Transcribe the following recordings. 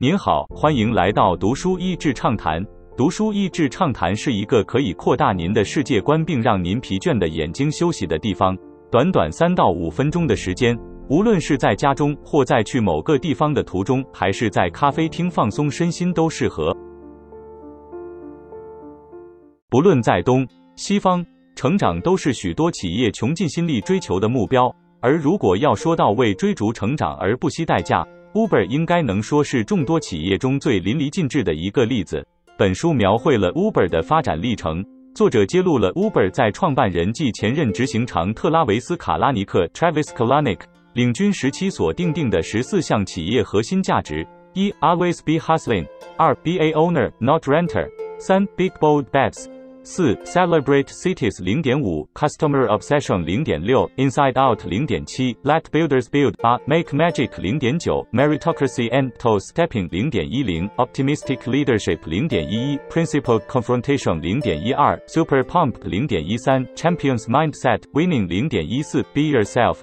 您好，欢迎来到读书益智畅谈。读书益智畅谈是一个可以扩大您的世界观，并让您疲倦的眼睛休息的地方。短短三到五分钟的时间，无论是在家中，或在去某个地方的途中，还是在咖啡厅放松身心，都适合。不论在东西方，成长都是许多企业穷尽心力追求的目标。而如果要说到为追逐成长而不惜代价，Uber 应该能说是众多企业中最淋漓尽致的一个例子。本书描绘了 Uber 的发展历程，作者揭露了 Uber 在创办人暨前任执行长特拉维斯·卡拉尼克 （Travis Kalanick） 领军时期所定定的十四项企业核心价值：一、Always be hustling；二、Be a owner, not renter；三、Big bold bets；四、Celebrate cities 零点五，Customer obsession 零点六，Inside out 零点七，Let builders build 八，Make magic 零点九，Meritocracy and toe stepping 零点一零，Optimistic leadership 零点一一 principal confrontation 零点一二，Super pump 零点一三，Champions mindset winning 零点一四，Be yourself。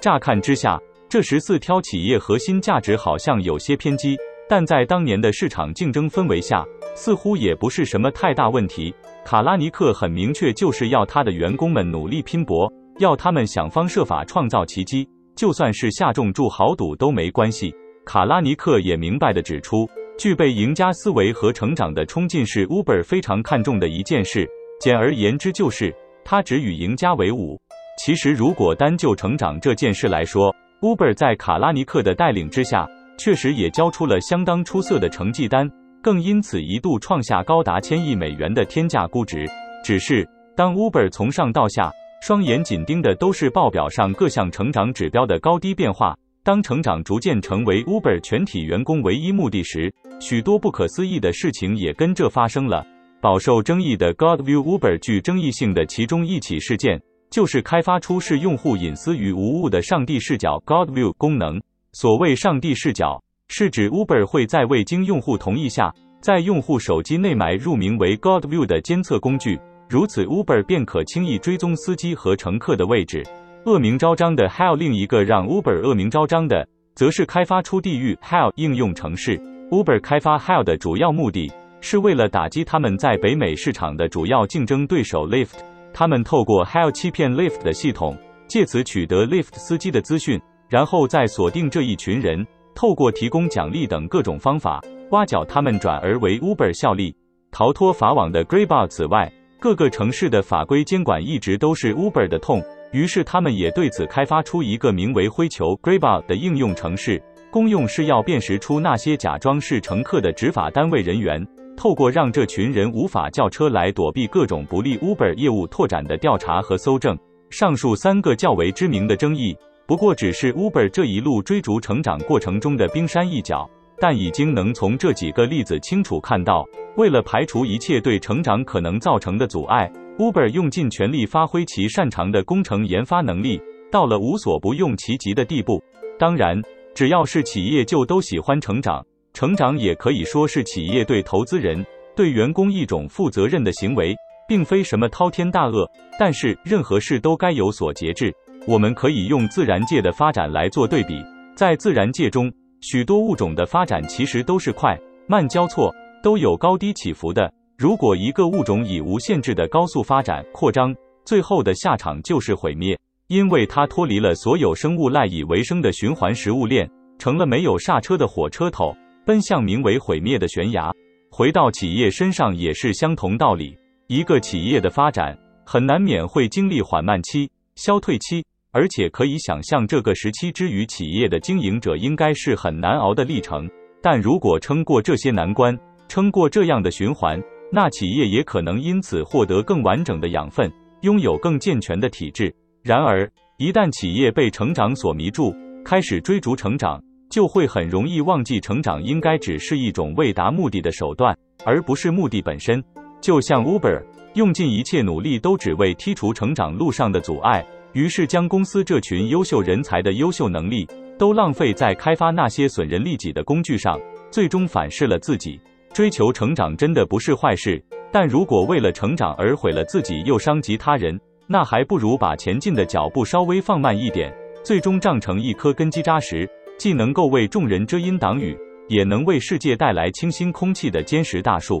乍看之下，这十四条企业核心价值好像有些偏激，但在当年的市场竞争氛围下，似乎也不是什么太大问题。卡拉尼克很明确，就是要他的员工们努力拼搏，要他们想方设法创造奇迹，就算是下重注豪赌都没关系。卡拉尼克也明白地指出，具备赢家思维和成长的冲劲是 Uber 非常看重的一件事。简而言之，就是他只与赢家为伍。其实，如果单就成长这件事来说，Uber 在卡拉尼克的带领之下，确实也交出了相当出色的成绩单。更因此一度创下高达千亿美元的天价估值。只是当 Uber 从上到下双眼紧盯的都是报表上各项成长指标的高低变化，当成长逐渐成为 Uber 全体员工唯一目的时，许多不可思议的事情也跟着发生了。饱受争议的 Godview Uber 具争议性的其中一起事件，就是开发出视用户隐私与无物的上帝视角 Godview 功能。所谓上帝视角。是指 Uber 会在未经用户同意下，在用户手机内埋入名为 GodView 的监测工具，如此 Uber 便可轻易追踪司机和乘客的位置。恶名昭彰的 Hell，另一个让 Uber 恶名昭彰的，则是开发出地狱 Hell 应用程式。Uber 开发 Hell 的主要目的是为了打击他们在北美市场的主要竞争对手 Lyft。他们透过 Hell 欺骗 Lyft 的系统，借此取得 Lyft 司机的资讯，然后再锁定这一群人。透过提供奖励等各种方法，挖角他们转而为 Uber 效力，逃脱法网的 Greybar。此外，各个城市的法规监管一直都是 Uber 的痛，于是他们也对此开发出一个名为灰球 Greybar 的应用程式，功用是要辨识出那些假装是乘客的执法单位人员，透过让这群人无法叫车来躲避各种不利 Uber 业务拓展的调查和搜证。上述三个较为知名的争议。不过，只是 Uber 这一路追逐成长过程中的冰山一角，但已经能从这几个例子清楚看到，为了排除一切对成长可能造成的阻碍，Uber 用尽全力发挥其擅长的工程研发能力，到了无所不用其极的地步。当然，只要是企业，就都喜欢成长，成长也可以说是企业对投资人、对员工一种负责任的行为，并非什么滔天大恶。但是，任何事都该有所节制。我们可以用自然界的发展来做对比，在自然界中，许多物种的发展其实都是快慢交错，都有高低起伏的。如果一个物种以无限制的高速发展扩张，最后的下场就是毁灭，因为它脱离了所有生物赖以为生的循环食物链，成了没有刹车的火车头，奔向名为毁灭的悬崖。回到企业身上也是相同道理，一个企业的发展很难免会经历缓慢期、消退期。而且可以想象，这个时期之于企业的经营者应该是很难熬的历程。但如果撑过这些难关，撑过这样的循环，那企业也可能因此获得更完整的养分，拥有更健全的体质。然而，一旦企业被成长所迷住，开始追逐成长，就会很容易忘记成长应该只是一种为达目的的手段，而不是目的本身。就像 Uber 用尽一切努力都只为剔除成长路上的阻碍。于是将公司这群优秀人才的优秀能力都浪费在开发那些损人利己的工具上，最终反噬了自己。追求成长真的不是坏事，但如果为了成长而毁了自己又伤及他人，那还不如把前进的脚步稍微放慢一点，最终长成一颗根基扎实，既能够为众人遮阴挡雨，也能为世界带来清新空气的坚实大树。